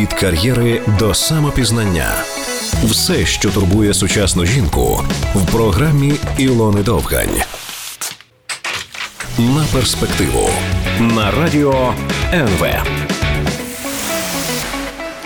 від кар'єри до самопізнання. Все, що турбує сучасну жінку, в програмі Ілони Довгань. На перспективу на радіо НВ.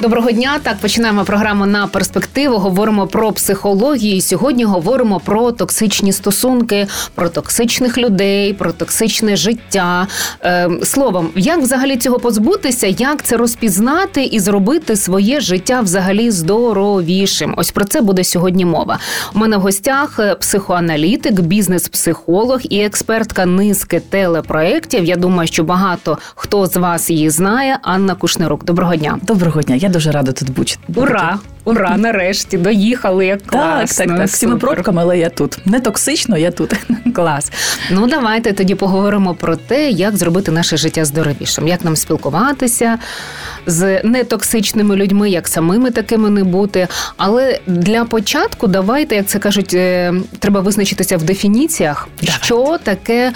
Доброго дня. Так починаємо програму на перспективу. Говоримо про психологію. Сьогодні говоримо про токсичні стосунки, про токсичних людей, про токсичне життя. Е, словом, як взагалі цього позбутися, як це розпізнати і зробити своє життя взагалі здоровішим? Ось про це буде сьогодні мова. У мене в гостях е, психоаналітик, бізнес-психолог і експертка низки телепроєктів. Я думаю, що багато хто з вас її знає. Анна Кушнирук. Доброго дня. Доброго дня. Я дуже рада тут бути. Ура! Ура! Нарешті доїхали. Як класно. Так, так, так. Всіми пробками, але я тут. Не токсично, я тут. Клас. Ну давайте тоді поговоримо про те, як зробити наше життя здоровішим, як нам спілкуватися з нетоксичними людьми, як самими такими не бути. Але для початку давайте, як це кажуть, е, треба визначитися в дефініціях, що таке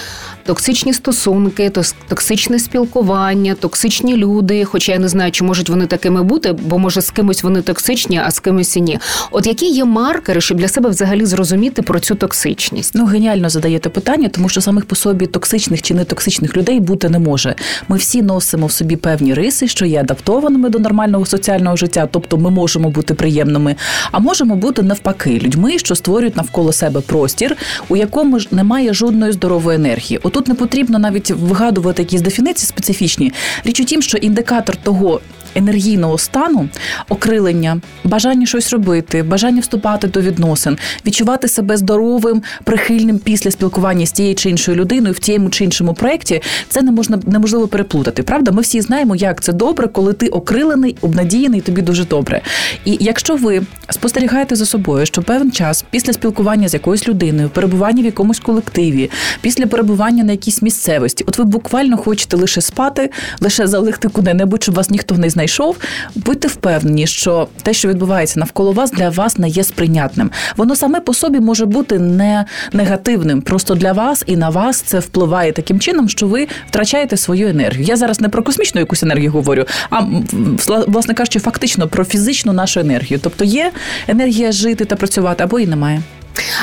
токсичні стосунки, токсичне спілкування, токсичні люди. Хоча я не знаю, чи можуть вони такими бути, бо може з кимось вони токсичні, а з кимось і ні. От які є маркери, щоб для себе взагалі зрозуміти про цю токсичність? Ну геніально задаєте питання, тому що самих по собі токсичних чи нетоксичних людей бути не може. Ми всі носимо в собі певні риси, що є адаптованими до нормального соціального життя, тобто ми можемо бути приємними, а можемо бути навпаки людьми, що створюють навколо себе простір, у якому ж немає жодної здорової енергії. Отут не потрібно навіть вигадувати якісь дефініції специфічні. Річ у тім, що індикатор того. Енергійного стану, окрилення, бажання щось робити, бажання вступати до відносин, відчувати себе здоровим, прихильним після спілкування з тією чи іншою людиною в тієму чи іншому проєкті, це не можна неможливо переплутати. Правда, ми всі знаємо, як це добре, коли ти окрилений, обнадіяний, тобі дуже добре. І якщо ви спостерігаєте за собою, що певний час після спілкування з якоюсь людиною, перебування в якомусь колективі, після перебування на якійсь місцевості, от ви буквально хочете лише спати, лише залегти куди-небудь, щоб вас ніхто не знайшов, будьте впевнені, що те, що відбувається навколо вас, для вас не є сприйнятним. Воно саме по собі може бути не негативним. Просто для вас і на вас це впливає таким чином, що ви втрачаєте свою енергію. Я зараз не про космічну якусь енергію говорю, а власне кажучи, фактично про фізичну нашу енергію. Тобто є енергія жити та працювати, або і немає.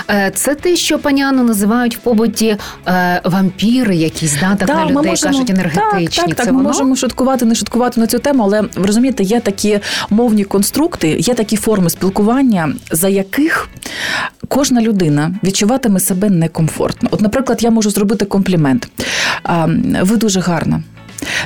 Е, це те, що пані Анну називають в побуті е, вампіри, якісь да, так, да, на людей можемо, кажуть енергетичні. Так, так, це так воно? ми можемо шуткувати, не шуткувати на цю тему, але ви розумієте, є такі мовні конструкти, є такі форми спілкування, за яких кожна людина відчуватиме себе некомфортно. От, наприклад, я можу зробити комплімент. Ви дуже гарна.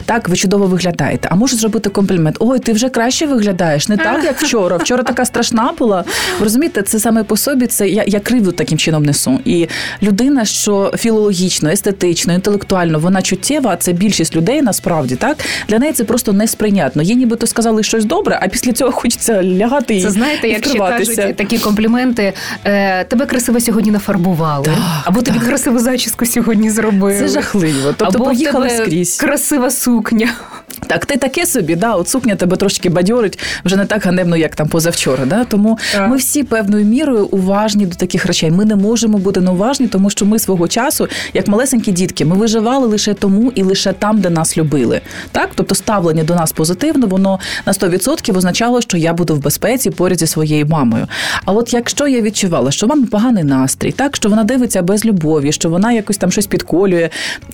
Так, ви чудово виглядаєте. А можу зробити комплімент. Ой, ти вже краще виглядаєш, не так, як вчора. Вчора така страшна була. Ви розумієте, це саме по собі, це я, я кривду таким чином несу. І людина, що філологічно, естетично, інтелектуально, вона чуттєва, це більшість людей насправді так. Для неї це просто несприйнятно. Їй нібито сказали щось добре, а після цього хочеться лягати і Це знаєте, як ще кажуть такі компліменти. Е, тебе красиво сьогодні нафарбували, так, або так. тобі красиву зачіску сьогодні зробили. Це жахливо. Тобто або поїхали тебе скрізь. Красива сукня. Так, ти таке собі, да, от сукня тебе трошки бадьорить, вже не так ганебно, як там позавчора. Да? Тому Так. ми всі певною мірою уважні до таких речей. Ми не можемо бути неуважні, тому що ми свого часу, як малесенькі дітки, ми виживали лише тому і лише там, де нас любили. Так, тобто ставлення до нас позитивно, воно на 100% означало, що я буду в безпеці поряд зі своєю мамою. А от якщо я відчувала, що мама поганий настрій, так що вона дивиться без любові, що вона якось там щось підколює,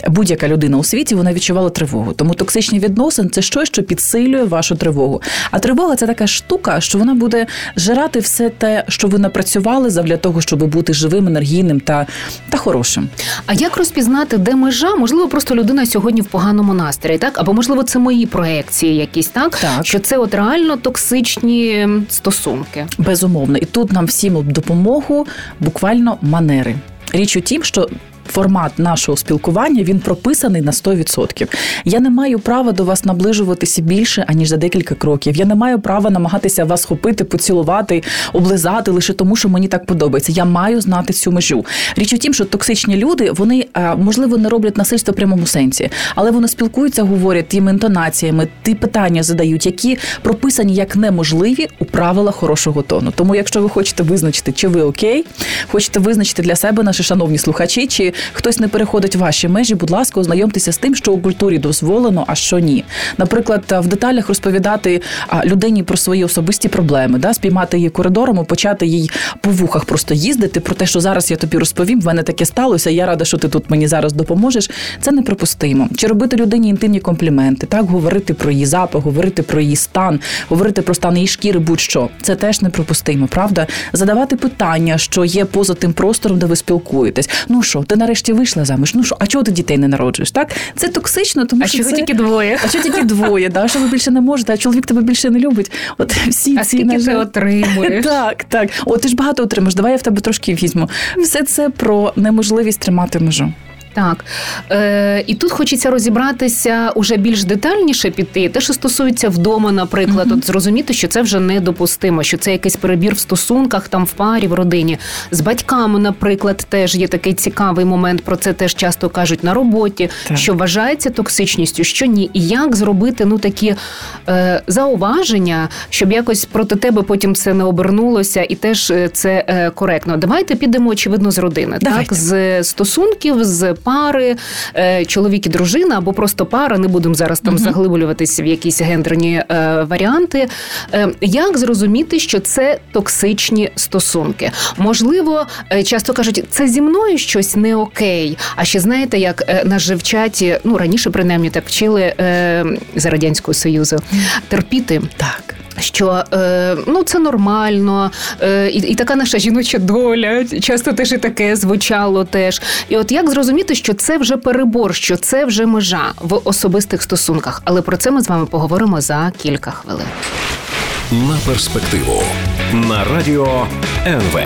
будь-яка людина у світі, вона відчувала тривогу. Тому токсичні відносини це щось, що підсилює вашу тривогу. А тривога це така штука, що вона буде жирати все те, що ви напрацювали завдяки того, щоб бути живим, енергійним та, та хорошим. А як розпізнати, де межа? Можливо, просто людина сьогодні в поганому настрої, так? Або можливо, це мої проекції якісь, так? Так. Що це от реально токсичні стосунки. Безумовно, і тут нам всім допомогу буквально манери. Річ у тім, що формат нашого спілкування він прописаний на 100%. Я не маю права до вас наближуватися більше аніж за декілька кроків. Я не маю права намагатися вас схопити, поцілувати, облизати лише тому, що мені так подобається. Я маю знати цю межу. Річ у тім, що токсичні люди вони можливо не роблять насильство в прямому сенсі, але вони спілкуються, говорять тими інтонаціями, ті питання задають, які прописані як неможливі у правилах хорошого тону. Тому, якщо ви хочете визначити, чи ви окей, хочете визначити для себе наші шановні слухачі, чи хтось не переходить ваші межі, будь ласка, ознайомтеся з тим, що у культурі дозволено, а що ні. Наприклад, в деталях розповідати людині про свої особисті проблеми, да, спіймати її коридором, почати їй по вухах просто їздити про те, що зараз я тобі розповім, в мене таке сталося. Я рада, що ти тут мені зараз допоможеш. Це неприпустимо. Чи робити людині інтимні компліменти, так говорити про її запах, говорити про її стан, говорити про стан її шкіри, будь-що це теж неприпустимо, правда? Задавати питання, що є поза тим простором, де ви спілкуєтесь. Ну що, ти нарешті вийшла заміж? Ну що, а чого ти дітей не народжуєш? Так це токсично, тому а що це... тільки двоє. А що тільки двоє? Да, що ви більше не можете, а чоловік тебе більше не любить. От всі а ці скільки ти отримуєш? Так, так. О, ти ж багато отримаєш. Давай я в тебе трошки візьму. Все це про неможливість тримати межу. Так Е, і тут хочеться розібратися уже більш детальніше піти. Те, що стосується вдома, наприклад, mm-hmm. от зрозуміти, що це вже недопустимо, що це якийсь перебір в стосунках, там в парі, в родині з батьками, наприклад, теж є такий цікавий момент. Про це теж часто кажуть на роботі, так. що вважається токсичністю, що ні, і як зробити ну такі е, зауваження, щоб якось проти тебе потім це не обернулося, і теж е, це е, коректно. Давайте підемо очевидно з родини, Давайте. так з стосунків з пари, е, чоловік і дружина, або просто пара. Не будемо зараз там uh заглиблюватися в якісь гендерні е, варіанти. Е, як зрозуміти, що це токсичні стосунки? Можливо, часто кажуть, це зі мною щось не окей. А ще знаєте, як нас же вчать, ну раніше принаймні так вчили за радянського союзу терпіти так що е, ну це нормально, е, і і така наша жіноча доля. Часто теж і таке звучало теж. І от як зрозуміти, що це вже перебор, що це вже межа в особистих стосунках. Але про це ми з вами поговоримо за кілька хвилин. На перспективу на радіо НВ.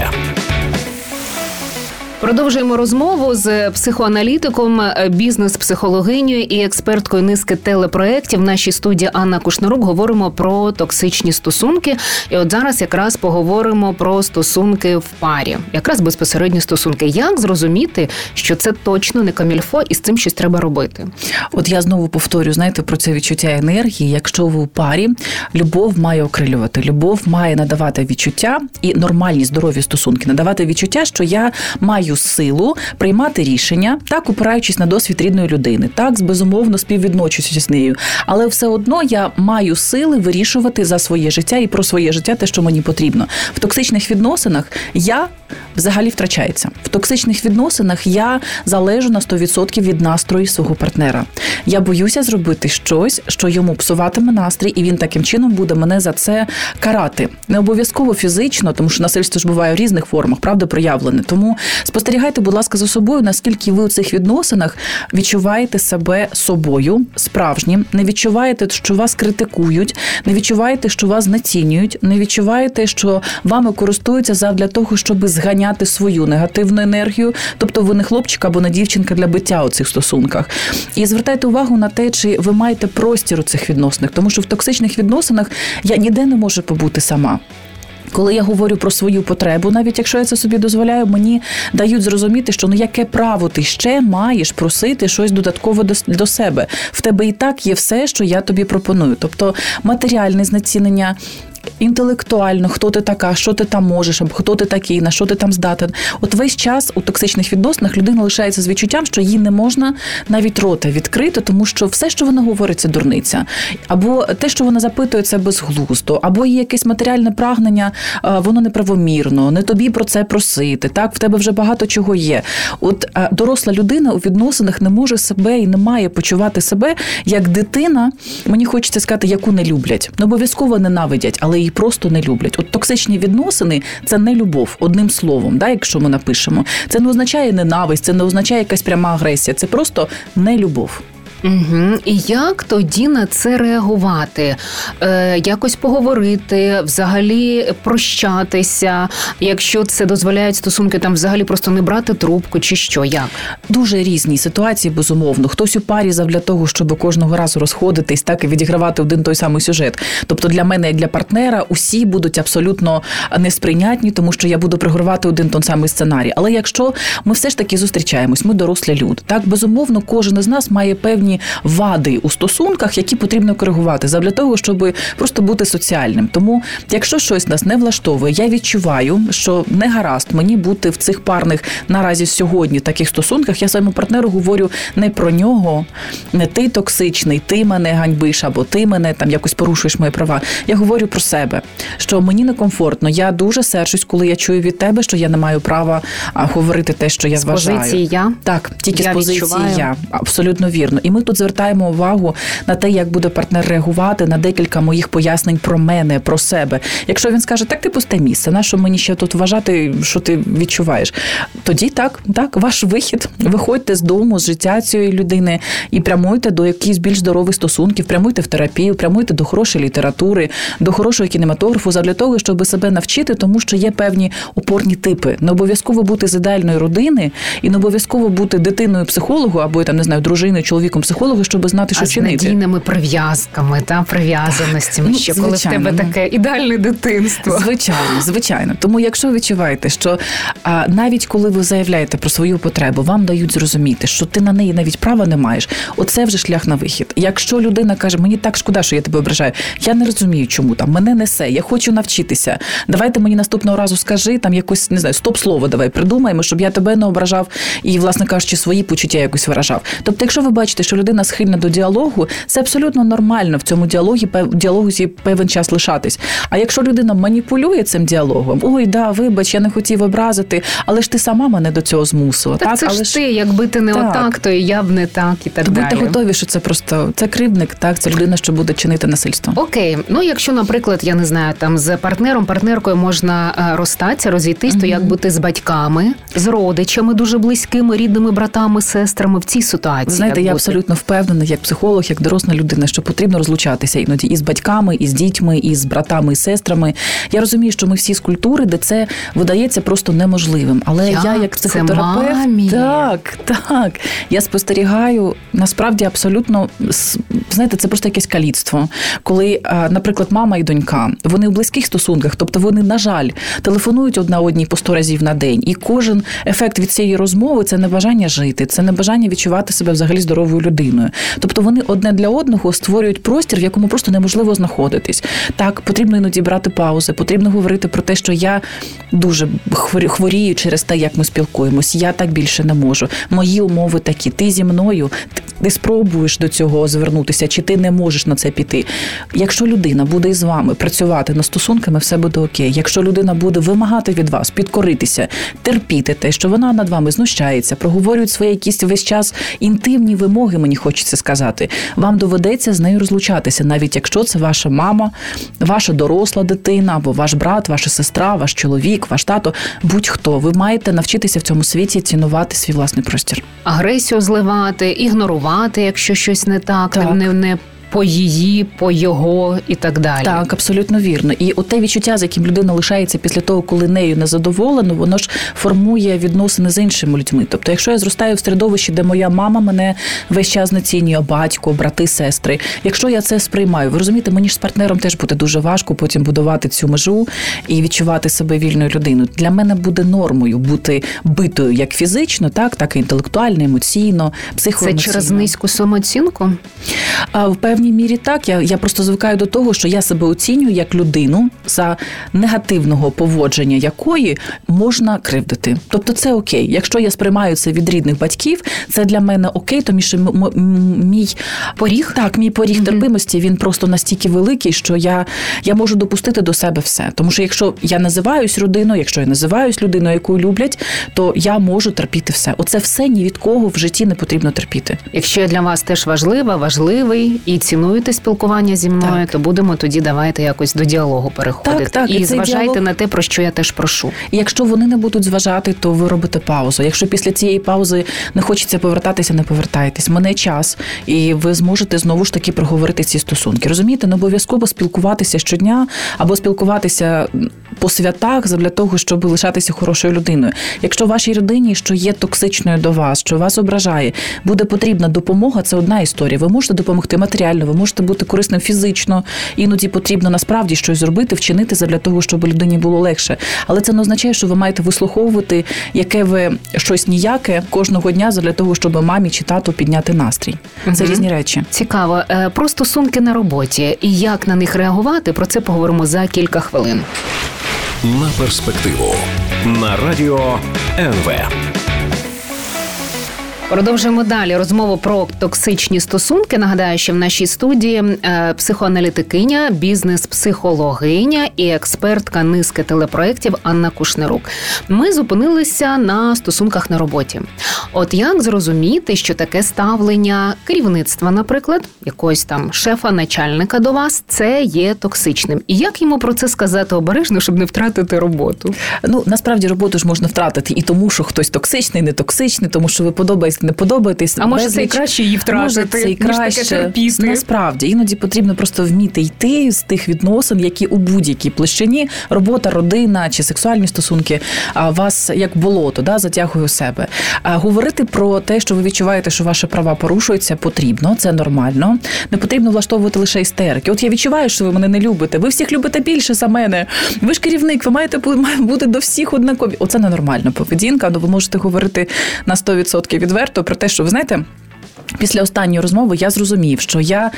Продовжуємо розмову з психоаналітиком, е, бізнес-психологинею і експерткою низки телепроєктів. В нашій студії Анна Кушнарук говоримо про токсичні стосунки. І от зараз якраз поговоримо про стосунки в парі, якраз безпосередні стосунки. Як зрозуміти, що це точно не камільфо, і з цим щось треба робити? От я знову повторю, знаєте, про це відчуття енергії. Якщо ви у парі, любов має окрилювати, любов має надавати відчуття і нормальні здорові стосунки, надавати відчуття, що я маю маю силу приймати рішення, так опираючись на досвід рідної людини, так безумовно співвідночуся з нею, але все одно я маю сили вирішувати за своє життя і про своє життя те, що мені потрібно. В токсичних відносинах я взагалі втрачається. В токсичних відносинах я залежу на 100% від настрою свого партнера. Я боюся зробити щось, що йому псуватиме настрій, і він таким чином буде мене за це карати. Не обов'язково фізично, тому що насильство ж буває в різних формах, правда, проявлене. Тому Спостерігайте, будь ласка, за собою, наскільки ви у цих відносинах відчуваєте себе собою справжнім, не відчуваєте, що вас критикують, не відчуваєте, що вас знецінюють, не відчуваєте, що вами користуються задля того, щоб зганяти свою негативну енергію, тобто ви не хлопчик або не дівчинка для биття у цих стосунках. І звертайте увагу на те, чи ви маєте простір у цих відносинах, тому що в токсичних відносинах я ніде не можу побути сама. Коли я говорю про свою потребу, навіть якщо я це собі дозволяю, мені дають зрозуміти, що ну яке право ти ще маєш просити щось додатково до, до себе. В тебе і так є все, що я тобі пропоную. Тобто матеріальне знецінення інтелектуально, хто ти така, що ти там можеш, або хто ти такий, на що ти там здатен. От весь час у токсичних відносинах людина лишається з відчуттям, що їй не можна навіть рота відкрити, тому що все, що вона говорить, це дурниця, або те, що вона запитує, це безглуздо, або є якесь матеріальне прагнення, воно неправомірно, не тобі про це просити. Так, в тебе вже багато чого є. От доросла людина у відносинах не може себе і не має почувати себе як дитина. Мені хочеться сказати, яку не люблять, не обов'язково ненавидять але її просто не люблять. От токсичні відносини це не любов, одним словом, да, якщо ми напишемо. Це не означає ненависть, це не означає якась пряма агресія, це просто не любов. Угу. І як тоді на це реагувати? Е, Якось поговорити, взагалі прощатися, якщо це дозволяють стосунки, там взагалі просто не брати трубку, чи що? Як дуже різні ситуації, безумовно. Хтось у парі завдля того, щоб кожного разу розходитись, так і відігравати один той самий сюжет. Тобто для мене, як для партнера, усі будуть абсолютно несприйнятні, тому що я буду пригравати один той самий сценарій. Але якщо ми все ж таки зустрічаємось, ми дорослі люди, так безумовно, кожен із нас має певні певні вади у стосунках, які потрібно коригувати, для того, щоб просто бути соціальним. Тому, якщо щось нас не влаштовує, я відчуваю, що не гаразд мені бути в цих парних наразі сьогодні таких стосунках. Я своєму партнеру говорю не про нього, не ти токсичний, ти мене ганьбиш, або ти мене там якось порушуєш мої права. Я говорю про себе, що мені некомфортно. Я дуже серчусь, коли я чую від тебе, що я не маю права говорити те, що я з вважаю. позиції я Так, тільки я з позиції відчуваю. я абсолютно вірно. І ми тут звертаємо увагу на те, як буде партнер реагувати на декілька моїх пояснень про мене, про себе. Якщо він скаже, так ти пусте місце, на що мені ще тут вважати, що ти відчуваєш? Тоді так, так, ваш вихід. Виходьте з дому, з життя цієї людини і прямуйте до якихось більш здорових стосунків, прямуйте в терапію, прямуйте до хорошої літератури, до хорошого кінематографу, задля того, щоб себе навчити, тому що є певні опорні типи. Не обов'язково бути з ідеальної родини і не обов'язково бути дитиною психологу або там не знаю, дружиною, чоловіком психологу, щоб знати, що а з чинити. надійними прив'язками та прив'язаностями. Ну, ще коли в тебе ну. таке ідеальне дитинство. Звичайно, звичайно. Тому, якщо ви відчуваєте, що а, навіть коли ви заявляєте про свою потребу, вам дають зрозуміти, що ти на неї навіть права не маєш. Оце вже шлях на вихід. Якщо людина каже, мені так шкода, що я тебе ображаю, я не розумію, чому там мене несе, я хочу навчитися. Давайте мені наступного разу скажи там якось не знаю, стоп слово давай придумаємо, щоб я тебе не ображав і, власне кажучи, свої почуття якось виражав. Тобто, якщо ви бачите, що людина схильна до діалогу, це абсолютно нормально в цьому діалогі діалогу певен час лишатись. А якщо людина маніпулює цим діалогом, ой, да, вибач, я не хотів образити, але ж ти сама мене до цього змусила. Так, Так, це але ж ти, якби ти не Так. отак, то і я б не так, і так то далі. будьте готові, що це просто це кривдник, так це людина, що буде чинити насильство. Окей, ну якщо, наприклад, я не знаю, там з партнером, партнеркою можна е, розстатися, розійтись, то як бути з батьками, з родичами дуже близькими, рідними братами, сестрами в цій ситуації? Знаєте, я бути? абсолютно впевнена, як психолог, як доросла людина, що потрібно розлучатися іноді і з батьками, і з дітьми, і з братами, і сестрами. Я розумію, що ми всі з культури, де це видається просто неможливим. Але Як? я, як психотерапевт, мамі? так, так. Я спостерігаю насправді абсолютно знаєте, це просто якесь каліцтво. Коли, наприклад, мама і донька, вони в близьких стосунках, тобто вони, на жаль, телефонують одна одній по сто разів на день, і кожен ефект від цієї розмови це небажання жити, це небажання відчувати себе взагалі здоровою людиною. Тобто вони одне для одного створюють простір, в якому просто неможливо знаходитись. Так, потрібно іноді брати паузи, потрібно говорити про те, що я дуже хворію через те, як ми спілкуємось. Я так більше не можу. Мої умови такі. Ти зі мною, ти спробуєш до цього звернутися, чи ти не можеш на це піти. Якщо людина буде із вами працювати над стосунками, все буде окей. Якщо людина буде вимагати від вас, підкоритися, терпіти те, що вона над вами знущається, проговорюють свої якісь весь час інтимні вимоги, мені хочеться сказати. Вам доведеться з нею розлучатися, навіть якщо це ваша мама, ваша доросла дитина, або ваш брат, ваша сестра, ваш чоловік, ваш тато, будь-хто. Ви маєте навчитися в цьому світі цінувати свій власний простір. агресію зливати, ігнорувати, якщо щось не так, Так. Не, не по її, по його і так далі. Так, абсолютно вірно. І от те відчуття, з яким людина лишається після того, коли нею не задоволено, воно ж формує відносини з іншими людьми. Тобто, якщо я зростаю в середовищі, де моя мама мене весь час знецінює, батько, брати, сестри. Якщо я це сприймаю, ви розумієте, мені ж з партнером теж буде дуже важко потім будувати цю межу і відчувати себе вільною людиною. Для мене буде нормою бути битою як фізично, так, так і інтелектуально, емоційно, Це через низьку самооцінку? А в певній мірі так. Я, я просто звикаю до того, що я себе оцінюю як людину, за негативного поводження якої можна кривдити. Тобто це окей. Якщо я сприймаю це від рідних батьків, це для мене окей, тому що мій Поріг? так, мій поріг терпимості він просто настільки великий, що я, я можу допустити до себе все. Тому що якщо я називаюсь родиною, якщо я називаюсь людиною, яку люблять, то я можу терпіти все. Оце все ні від кого в житті не потрібно терпіти. Якщо я для вас теж важлива, важливий і цінуєте спілкування зі мною, Так. то будемо тоді давайте якось до діалогу переходити. Так, так, і і зважайте діалог- на те, про що я теж прошу. Якщо вони не будуть зважати, то ви робите паузу. Якщо після цієї паузи не хочеться повертатися, не повертайтесь. Мене час, і ви зможете знову ж таки проговорити ці стосунки. Розумієте, не обов'язково спілкуватися щодня або спілкуватися по святах для того, щоб лишатися хорошою людиною. Якщо вашій родині, що є токсичною до вас, що вас ображає, буде потрібна допомога, це одна історія. Ви можете допомогти матеріально нормально. Ви можете бути корисним фізично, іноді потрібно насправді щось зробити, вчинити для того, щоб людині було легше. Але це не означає, що ви маєте вислуховувати, яке ви щось ніяке кожного дня для того, щоб мамі чи тату підняти настрій. Це різні речі. Цікаво, Е, про стосунки на роботі і як на них реагувати. Про це поговоримо за кілька хвилин. На перспективу на радіо НВ. Продовжуємо далі розмову про токсичні стосунки. Нагадаю, що в нашій студії е, психоаналітикиня, бізнес-психологиня і експертка низки телепроєктів Анна Кушнерук. Ми зупинилися на стосунках на роботі. От як зрозуміти, що таке ставлення керівництва, наприклад, якогось там шефа, начальника до вас, це є токсичним, і як йому про це сказати обережно, щоб не втратити роботу? Ну насправді роботу ж можна втратити і тому, що хтось токсичний, не токсичний, тому що ви подобаєтесь, не подобаєтесь. А може це і краще її втратити, Може, це і таке краще. терпіти? Насправді іноді потрібно просто вміти йти з тих відносин, які у будь-якій площині робота, родина чи сексуальні стосунки вас як болото да, затягує у себе. А, говорити про те, що ви відчуваєте, що ваші права порушуються, потрібно, це нормально. Не потрібно влаштовувати лише істерики. От я відчуваю, що ви мене не любите. Ви всіх любите більше за мене. Ви ж керівник, ви маєте бу- бути до всіх однакові. Оце ненормальна поведінка. Ну ви можете говорити на 100% відверто про те, що ви знаєте. Після останньої розмови я зрозумів, що я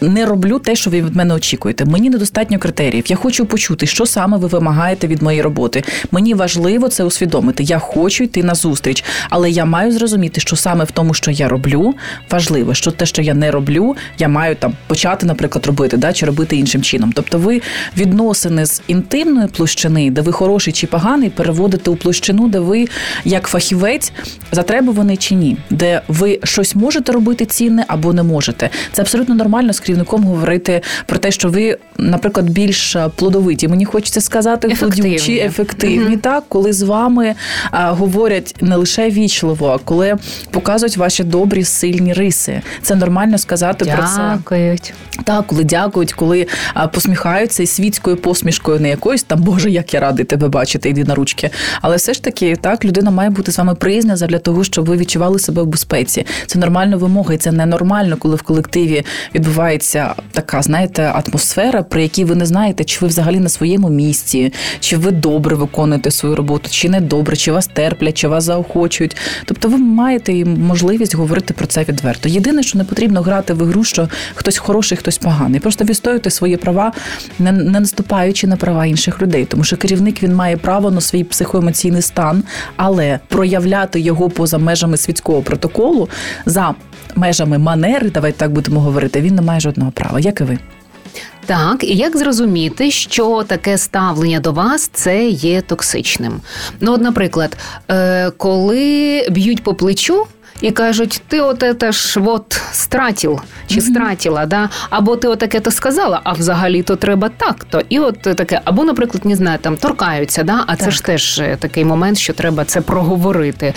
не роблю те, що ви від мене очікуєте. Мені недостатньо критеріїв. Я хочу почути, що саме ви вимагаєте від моєї роботи. Мені важливо це усвідомити. Я хочу йти на зустріч, але я маю зрозуміти, що саме в тому, що я роблю, важливо, що те, що я не роблю, я маю там почати, наприклад, робити, да, чи робити іншим чином. Тобто, ви відносини з інтимної площини, де ви хороший чи поганий, переводите у площину, де ви як фахівець затребуваний чи ні, де ви щось можете робити цінне або не можете. Це абсолютно нормально з керівником говорити про те, що ви, наприклад, більш плодовиті. Мені хочеться сказати, Ефективні. плодючі, ефективні, Мгм. так, коли з вами а, говорять не лише вічливо, а коли показують ваші добрі, сильні риси. Це нормально сказати про це. Дякують. Так, коли дякують, коли а, посміхаються і світською посмішкою, не якоюсь там Боже, як я радий тебе бачити, йди на ручки. Але все ж таки, так, людина має бути з вами приязна для того, щоб ви відчували себе в безпеці. Це нормальна вимога, і це ненормально, коли в колективі відбувається така, знаєте, атмосфера, при якій ви не знаєте, чи ви взагалі на своєму місці, чи ви добре виконуєте свою роботу, чи не добре, чи вас терплять, чи вас заохочують. Тобто, ви маєте можливість говорити про це відверто. Єдине, що не потрібно грати в ігру, що хтось хороший, хтось поганий. Просто відстоювати свої права, не наступаючи на права інших людей. Тому що керівник він має право на свій психоемоційний стан, але проявляти його поза межами світського протоколу за межами манери, давайте так будемо говорити, він не має жодного права, як і ви. Так, і як зрозуміти, що таке ставлення до вас це є токсичним? Ну, от, наприклад, е, коли б'ють по плечу. І кажуть, ти от это ж от стратил чи Мгм. стратила, да? або ти отаке то сказала, а взагалі то треба так. то І от таке, або, наприклад, не знаю, там торкаються, да? а це ж теж е, такий момент, що треба це проговорити.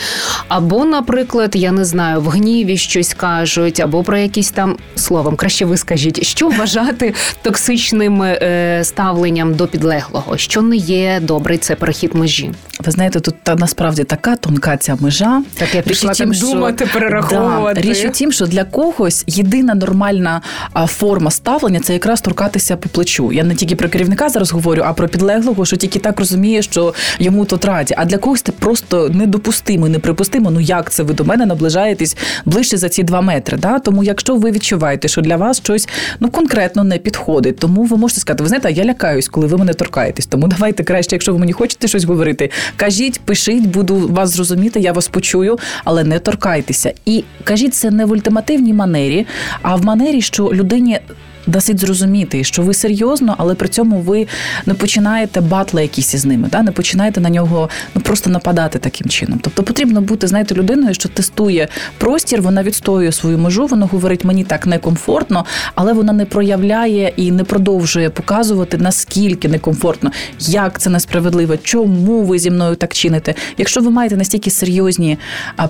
Або, наприклад, я не знаю, в гніві щось кажуть, або про якісь там словом, краще ви скажіть, що вважати токсичним е, ставленням до підлеглого, що не є добрий, це перехід межі. Ви знаєте, тут та насправді така тонка ця межа. Так я прийшла Річ у думати, перераховувати. Да, річ у тім, що для когось єдина нормальна форма ставлення це якраз торкатися по плечу. Я не тільки про керівника зараз говорю, а про підлеглого, що тільки так розуміє, що йому тут раді. А для когось це просто недопустимо, неприпустимо. Ну як це ви до мене наближаєтесь ближче за ці два метри? Да? Тому, якщо ви відчуваєте, що для вас щось ну конкретно не підходить, тому ви можете сказати, ви знаєте, я лякаюсь, коли ви мене торкаєтесь. Тому давайте краще, якщо ви мені хочете щось говорити, кажіть, пишіть, буду вас зрозуміти, я вас почую, але не торкайтеся. І кажіть це не в ультимативній манері, а в манері, що людині. Досить зрозуміти, що ви серйозно, але при цьому ви не починаєте батли якісь із ними, да? не починаєте на нього ну просто нападати таким чином. Тобто потрібно бути, знаєте, людиною, що тестує простір, вона відстоює свою межу, вона говорить, мені так некомфортно, але вона не проявляє і не продовжує показувати наскільки некомфортно, як це несправедливо, чому ви зі мною так чините. Якщо ви маєте настільки серйозні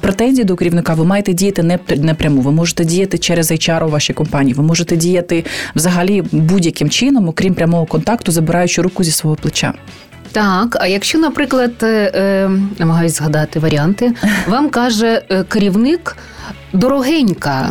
претензії до керівника, ви маєте діяти не напряму. Ви можете діяти через HR у вашій компанії. Ви можете діяти взагалі будь-яким чином, окрім прямого контакту, забираючи руку зі свого плеча. Так, а якщо, наприклад, е, е, намагаюсь згадати варіанти, вам каже е, керівник дорогенька.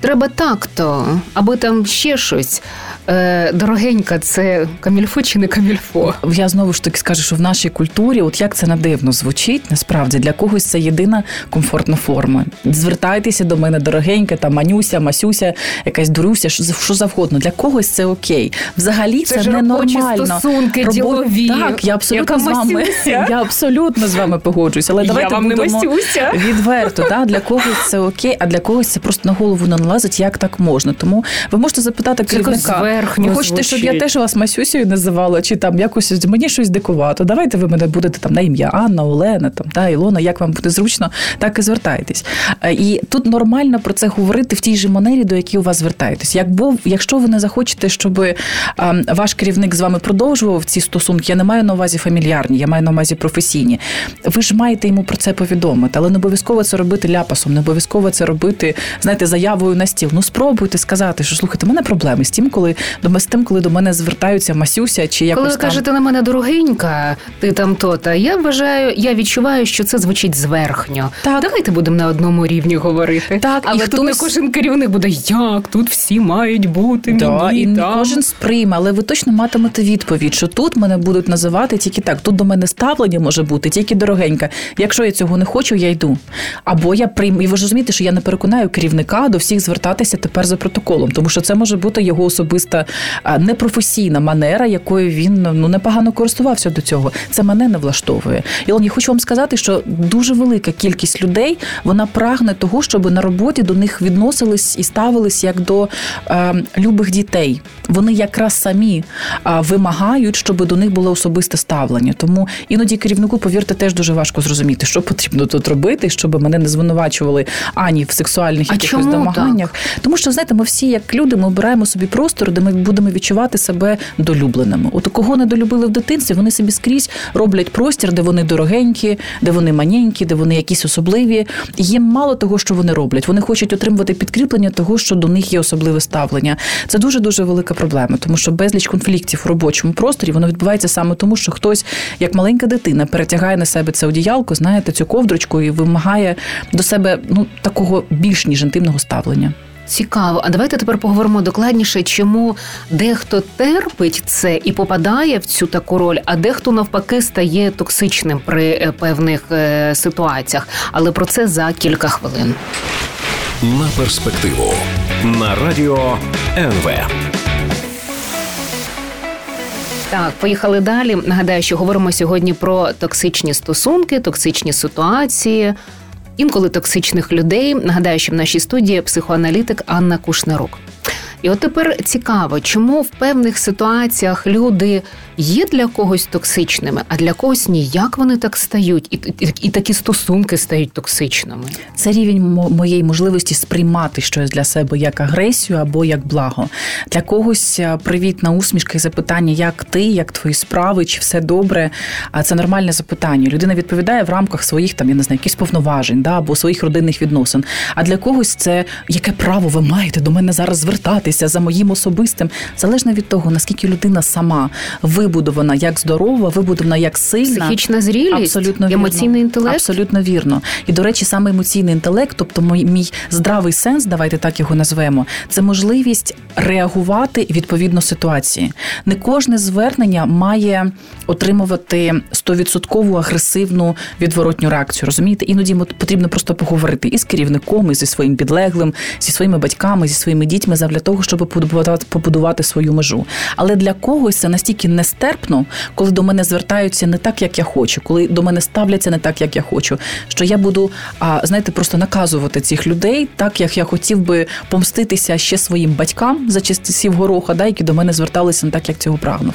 треба так-то, або там ще щось. Е, Дорогенька, це камільфо чи не камільфо? Я знову ж таки скажу, що в нашій культурі, от як це надивно звучить, насправді для когось це єдина комфортна форма. Звертайтеся до мене, дорогенька, там манюся, масюся, якась дуруся, що, що завгодно. Для когось це окей. Взагалі це, Це ненормально. робочі стосунки, Робо- ділові. Так, я абсолютно Яка з вами. масюся? Я абсолютно з вами погоджуюся. Але давайте вам не будемо масюся. відверто. Да? Для когось це окей, а для когось це просто на голову не налазить, як так можна. Тому ви можете запитати керівника. Зверхньо Ви хочете, щоб я теж вас масюсею називала, чи там якось мені щось дикувато. Давайте ви мене будете там на ім'я Анна, Олена, там та Ілона, як вам буде зручно, так і звертайтесь. Е, І тут нормально про це говорити в тій же манері, до якій у вас звертаєтесь. Якбо якщо ви не захочете, щоб е, ваш керівник з вами продовжував ці стосунки, я не маю на увазі фамільярні, я маю на увазі професійні. Ви ж маєте йому про це повідомити, але не обов'язково це робити ляпасом, не обов'язково це робити, знаєте, заявою на стіл. Ну спробуйте сказати, що слухайте, у мене проблеми з тим, коли до з тим, коли до мене звертаються масюся чи якось Коли ви там. кажете на мене дорогенька, ти там то-та, я вважаю, я відчуваю, що це звучить зверхньо. Так. Давайте будемо на одному рівні говорити. Так, і Але тут не кожен керівник буде як, тут всі мають бути Да, мені і не там. кожен сприйме, але ви точно матимете відповідь, що тут мене будуть називати тільки так. Тут до мене ставлення може бути тільки дорогенька. Якщо я цього не хочу, я йду. Або я прийму. І ви ж розумієте, що я не переконаю керівника до всіх звертатися тепер за протоколом, тому що це може бути його особиста непрофесійна манера, якою він ну непогано користувався до цього. Це мене не влаштовує. Ілон, я хочу вам сказати, що дуже велика кількість людей вона прагне того, щоб на роботі до них відносились і ставились як до е, любих дітей. Вони якраз самі е, вимагають, щоб до них було особисте ставлення. Тому іноді керівнику, повірте, теж дуже важко зрозуміти, що потрібно тут робити, щоб мене не звинувачували ані в сексуальних якихось домаганнях. Тому що знаєте, ми всі, як люди, ми обираємо собі простор, де ми будемо відчувати себе долюбленими. От кого не долюбили в дитинстві, вони собі скрізь роблять простір, де вони дорогенькі, де вони маненькі, де вони якісь особливі. Їм мало того, що вони роблять. Вони хочуть отримувати підкріплення того, що до них є особливе ставлення. Це дуже дуже велика проблема, тому що безліч конфліктів у робочому просторі воно відбувається саме тому, що хтось, як маленька дитина, перетягає на себе це одіялко, знаєте, цю ковдрочку і вимагає до себе ну такого більш ніж інтимного ставлення. Цікаво. А давайте тепер поговоримо докладніше, чому дехто терпить це і попадає в цю таку роль, а дехто навпаки стає токсичним при е, певних е, ситуаціях. Але про це за кілька хвилин. На перспективу на радіо НВ. Так, поїхали далі. Нагадаю, що говоримо сьогодні про токсичні стосунки, токсичні ситуації. Інколи токсичних людей. Нагадаю, що в нашій студії психоаналітик Анна Кушнерук. І от тепер цікаво, чому в певних ситуаціях люди є для когось токсичними, а для когось ні. Як вони так стають, і, і, і такі стосунки стають токсичними. Це рівень моєї можливості сприймати щось для себе як агресію або як благо. Для когось е, привітна усмішка і запитання, як ти, як твої справи, чи все добре. А це нормальне запитання. Людина відповідає в рамках своїх там, я не знаю, якихось повноважень да, або своїх родинних відносин. А для когось це яке право ви маєте до мене зараз звертатися за моїм особистим, залежно від того, наскільки людина сама вибудована як здорова, вибудована як сильна. Психічна зрілість, Абсолютно вірно. емоційний інтелект. Абсолютно вірно. І до речі, саме емоційний інтелект, тобто мій, мій здравий сенс, давайте так його назвемо, це можливість реагувати відповідно ситуації. Не кожне звернення має отримувати 100% агресивну відворотню реакцію. Розумієте, іноді потрібно просто поговорити і з керівником, і зі своїм підлеглим, зі своїми батьками, зі своїми дітьми, для того, щоб побудувати, побудувати свою межу. Але для когось це настільки нестерпно, коли до мене звертаються не так, як я хочу, коли до мене ставляться не так, як я хочу. Що я буду, а знаєте, просто наказувати цих людей, так як я хотів би помститися ще своїм батькам за часів гороха, да, які до мене зверталися не так, як цього прагнув.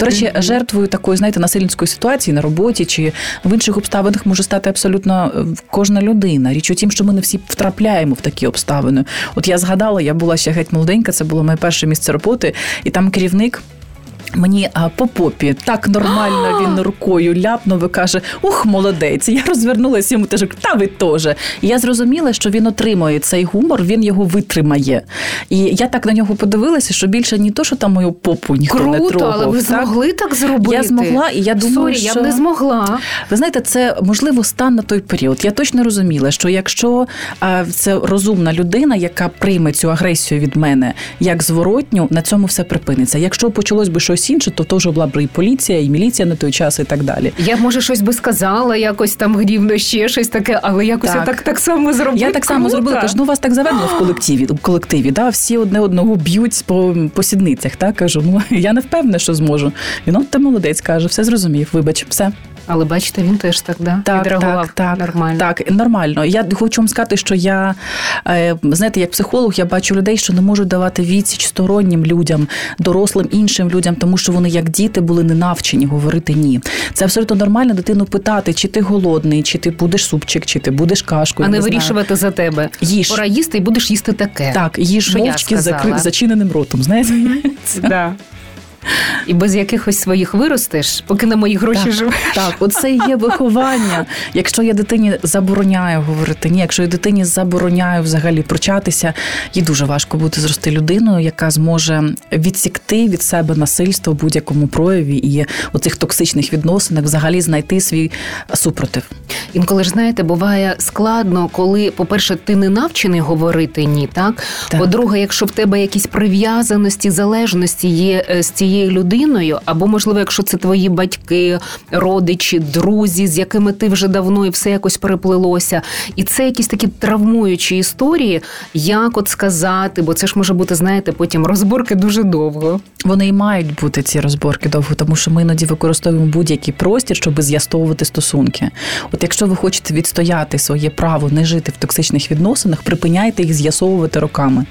До речі, жертвою такої, знаєте, насильницької ситуації на роботі чи в інших обставинах може стати абсолютно е, кожна людина. Річ у тім, що ми не всі втрапляємо в такі обставини. От я згадала, я була ще геть молоденька, це було моє перше місце роботи, і там керівник. Мені а, по попі так нормально він рукою ляпнув і каже: Ух, молодець! Я розвернулася йому теж, та ви теж. І я зрозуміла, що він отримує цей гумор, він його витримає. І я так на нього подивилася, що більше ні то, що там мою попу ніхто Круто, не трогав. але ви так? змогли так зробити? Я змогла, і я думаю, sorry, що... я б не змогла. Ви знаєте, це можливо стан на той період. Я точно розуміла, що якщо а, це розумна людина, яка прийме цю агресію від мене як зворотню, на цьому все припиниться. Якщо почалось би щось інше, то вже була б і поліція, і міліція на той час, і так далі. Я може щось би сказала, якось там гнівно, ще щось таке, але якось Так. я так, так само зробила. Я так само зробила, кажу, ну вас так заведено в колективі, в колективі, да, всі одне одного б'ють по, по сідницях. Так кажу, ну я не впевнена, що зможу. Він от ти молодець каже, все зрозумів. Вибач, все. Але бачите, він теж так, да? Так, так, так, нормально. Так, нормально. Я хочу вам сказати, що я е, знаєте, як психолог, я бачу людей, що не можуть давати відсіч стороннім людям, дорослим іншим людям, тому що вони як діти були не навчені говорити ні. Це абсолютно нормально дитину питати, чи ти голодний, чи ти будеш супчик, чи ти будеш кашку. А не вирішувати за тебе. Їж. Пора їсти і будеш їсти таке. Так, їж мовчки з сказала. зачиненим ротом. Знаєте, Да. І без якихось своїх виростеш, поки на мої гроші Так. живеш. Так, оце і є виховання. Якщо я дитині забороняю говорити ні, якщо я дитині забороняю взагалі прочатися, їй дуже важко бути зрости людиною, яка зможе відсікти від себе насильство в будь-якому прояві і у цих токсичних відносинах взагалі знайти свій супротив. Інколи ж знаєте, буває складно, коли, по-перше, ти не навчений говорити ні, так? Так. По-друге, якщо в тебе якісь прив'язаності, залежності є е, з цією людиною, або можливо, якщо це твої батьки, родичі, друзі, з якими ти вже давно і все якось переплилося, і це якісь такі травмуючі історії, як от сказати, бо це ж може бути, знаєте, потім розборки дуже довго. Вони і мають бути ці розборки довго, тому що ми іноді використовуємо будь-який простір, щоб з'ясовувати стосунки. От якщо ви хочете відстояти своє право не жити в токсичних відносинах, припиняйте їх з'ясовувати роками.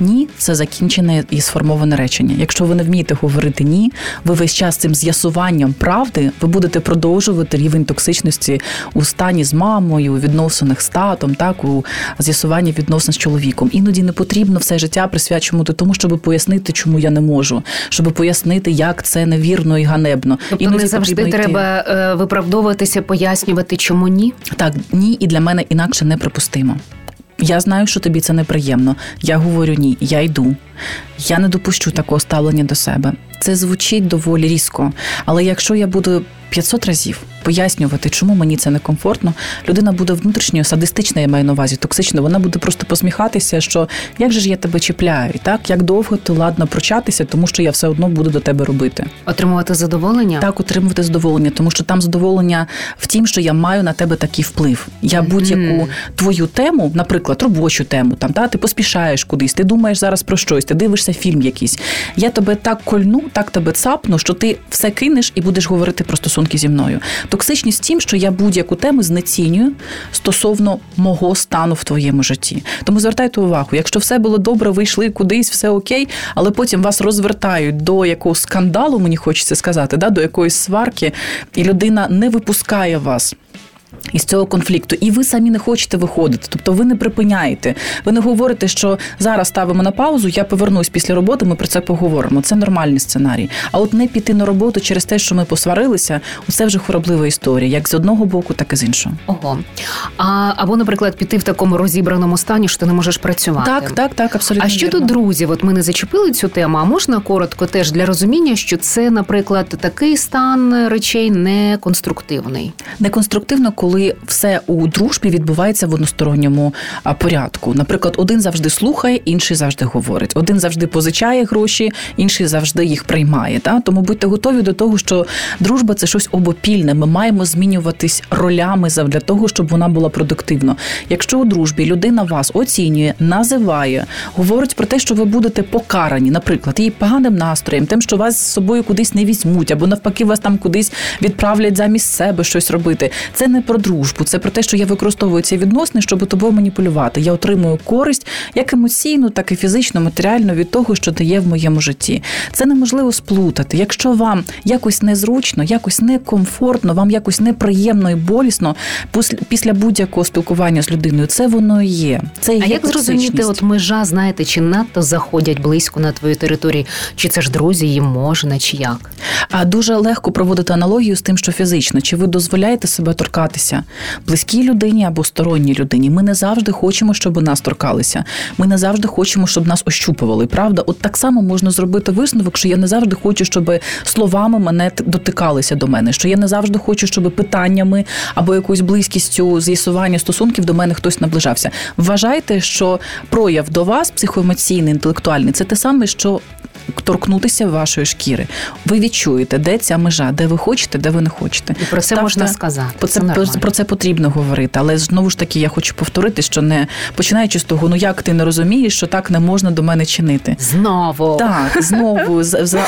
Ні, це закінчене і сформоване речення. Якщо ви не вмієте говорити ні, ви весь час цим з'ясуванням правди ви будете продовжувати рівень токсичності у стані з мамою, у відносинах з татом, так у з'ясуванні відносин з чоловіком. Іноді не потрібно все життя присвячувати тому, щоб пояснити, чому я не можу, щоб пояснити, як це невірно і ганебно. Тобто Іноді не завжди йти. треба е, виправдовуватися, пояснювати, чому ні. Так, ні, і для мене інакше неприпустимо. Я знаю, що тобі це неприємно. Я говорю ні, я йду. Я не допущу такого ставлення до себе. Це звучить доволі різко. Але якщо я буду 500 разів пояснювати, чому мені це некомфортно, людина буде внутрішньо садистична, я маю на увазі, токсична. Вона буде просто посміхатися, що як же ж я тебе чіпляю, і так як довго ти ладно прочатися, тому що я все одно буду до тебе робити. Отримувати задоволення. Так, отримувати задоволення, тому що там задоволення в тім, що я маю на тебе такий вплив. Я будь-яку твою тему, наприклад, робочу тему, там та ти поспішаєш кудись, ти думаєш зараз про щось, ти дивишся фільм якийсь. Я тебе так кольну, так тебе цапну, що ти все кинеш і будеш говорити про стосунки зі мною. Токсичність тим, що я будь-яку тему знецінюю стосовно мого стану в твоєму житті. Тому звертайте увагу, якщо все було добре, ви йшли кудись, все окей, але потім вас розвертають до якогось скандалу, мені хочеться сказати, да, до якоїсь сварки, і людина не випускає вас. Із цього конфлікту, і ви самі не хочете виходити, тобто ви не припиняєте. Ви не говорите, що зараз ставимо на паузу, я повернусь після роботи, ми про це поговоримо. Це нормальний сценарій. А от не піти на роботу через те, що ми посварилися, це вже хвороблива історія, як з одного боку, так і з іншого. Ого. А, або, наприклад, піти в такому розібраному стані, що ти не можеш працювати. Так, так, так, абсолютно. А що вірно. тут друзів? От ми не зачепили цю тему. А можна коротко теж для розуміння, що це, наприклад, такий стан речей не неконструктивний. Неконструктивно, коли все у дружбі відбувається в односторонньому порядку. Наприклад, один завжди слухає, інший завжди говорить. Один завжди позичає гроші, інший завжди їх приймає. Та? Тому будьте готові до того, що дружба це щось обопільне. Ми маємо змінюватись ролями для того, щоб вона була продуктивна. Якщо у дружбі людина вас оцінює, називає, говорить про те, що ви будете покарані, наприклад, її поганим настроєм, тим, що вас з собою кудись не візьмуть, або навпаки, вас там кудись відправлять замість себе щось робити. Це не про про дружбу, це про те, що я використовую ці відносини, щоб тобою маніпулювати. Я отримую користь як емоційну, так і фізично, матеріально від того, що дає в моєму житті. Це неможливо сплутати. Якщо вам якось незручно, якось некомфортно, вам якось неприємно і болісно після будь-якого спілкування з людиною, це воно і є. Це і а є як зрозуміти, от межа, знаєте, чи надто заходять близько на твою територію, чи це ж друзі, їм можна, чи як? А дуже легко проводити аналогію з тим, що фізично, чи ви дозволяєте себе торкатися близькій людині або сторонній людині. Ми не завжди хочемо, щоб нас торкалися. Ми не завжди хочемо, щоб нас ощупували. Правда, от так само можна зробити висновок, що я не завжди хочу, щоб словами мене дотикалися до мене. Що я не завжди хочу, щоб питаннями або якоюсь близькістю з'ясування стосунків до мене хтось наближався. Вважайте, що прояв до вас психоемоційний, інтелектуальний це те саме, що торкнутися вашої шкіри. Ви відчуєте, де ця межа, де ви хочете, де ви не хочете. І про це Ставте, можна сказати. Про це, це про це потрібно говорити. Але знову ж таки, я хочу повторити, що не починаючи з того, ну як ти не розумієш, що так не можна до мене чинити. Знову так, знову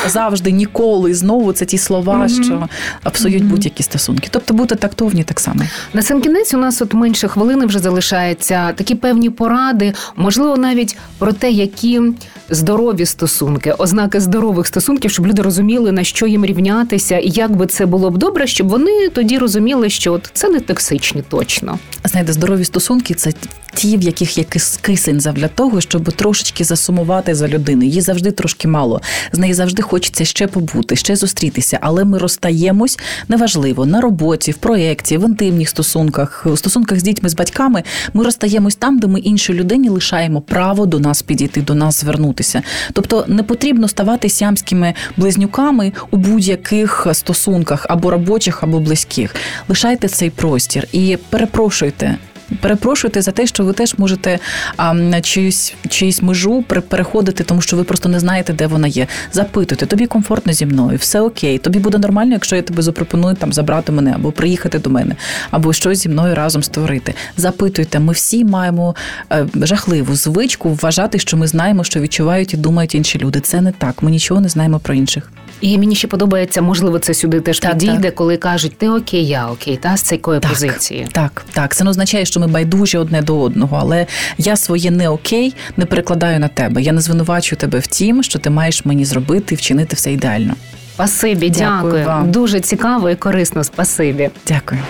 завжди, ніколи, знову це ті слова, mm-hmm. що mm-hmm. будь-які стосунки. Тобто бути тактовні так само. На сам кінець у нас от менше хвилини вже залишається. Такі певні поради, можливо, навіть про те, які здорові стосунки ознаки здорових стосунків, щоб люди розуміли на що їм рівнятися, і як би це було б добре, щоб вони тоді розуміли, що от це не токсичні точно. Знаєте, здорові стосунки це ті, в яких є кисень для того, щоб трошечки засумувати за людиною. Їй завжди трошки мало. З неї завжди хочеться ще побути, ще зустрітися, але ми розстаємось неважливо на роботі, в проєкті, в інтимних стосунках, у стосунках з дітьми, з батьками. Ми розстаємось там, де ми іншій людині лишаємо право до нас підійти, до нас звернутися. Тобто не потрібно ставати сямськими близнюками у будь-яких стосунках або робочих, або близьких. Лишайте цей простір і перепрошуйте перепрошуйте за те, що ви теж можете а, чиюсь, чиюсь межу переходити, тому що ви просто не знаєте, де вона є. Запитуйте, тобі комфортно зі мною, все окей. Тобі буде нормально, якщо я тебе запропоную там забрати мене або приїхати до мене, або щось зі мною разом створити. Запитуйте, ми всі маємо е, жахливу звичку вважати, що ми знаємо, що відчувають і думають інші люди. Це не так. Ми нічого не знаємо про інших. І мені ще подобається, можливо, це сюди теж так, підійде, так. коли кажуть, ти окей, я окей, та з цієї позиції. Так, так. Це не означає, що ми байдужі одне до одного, але я своє не окей не перекладаю на тебе. Я не звинувачую тебе в тім, що ти маєш мені зробити і вчинити все ідеально. Спасибі, дякую. дякую. Вам. Дуже цікаво і корисно. Спасибі. Дякую.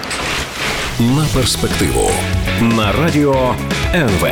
На перспективу на радіо НВ.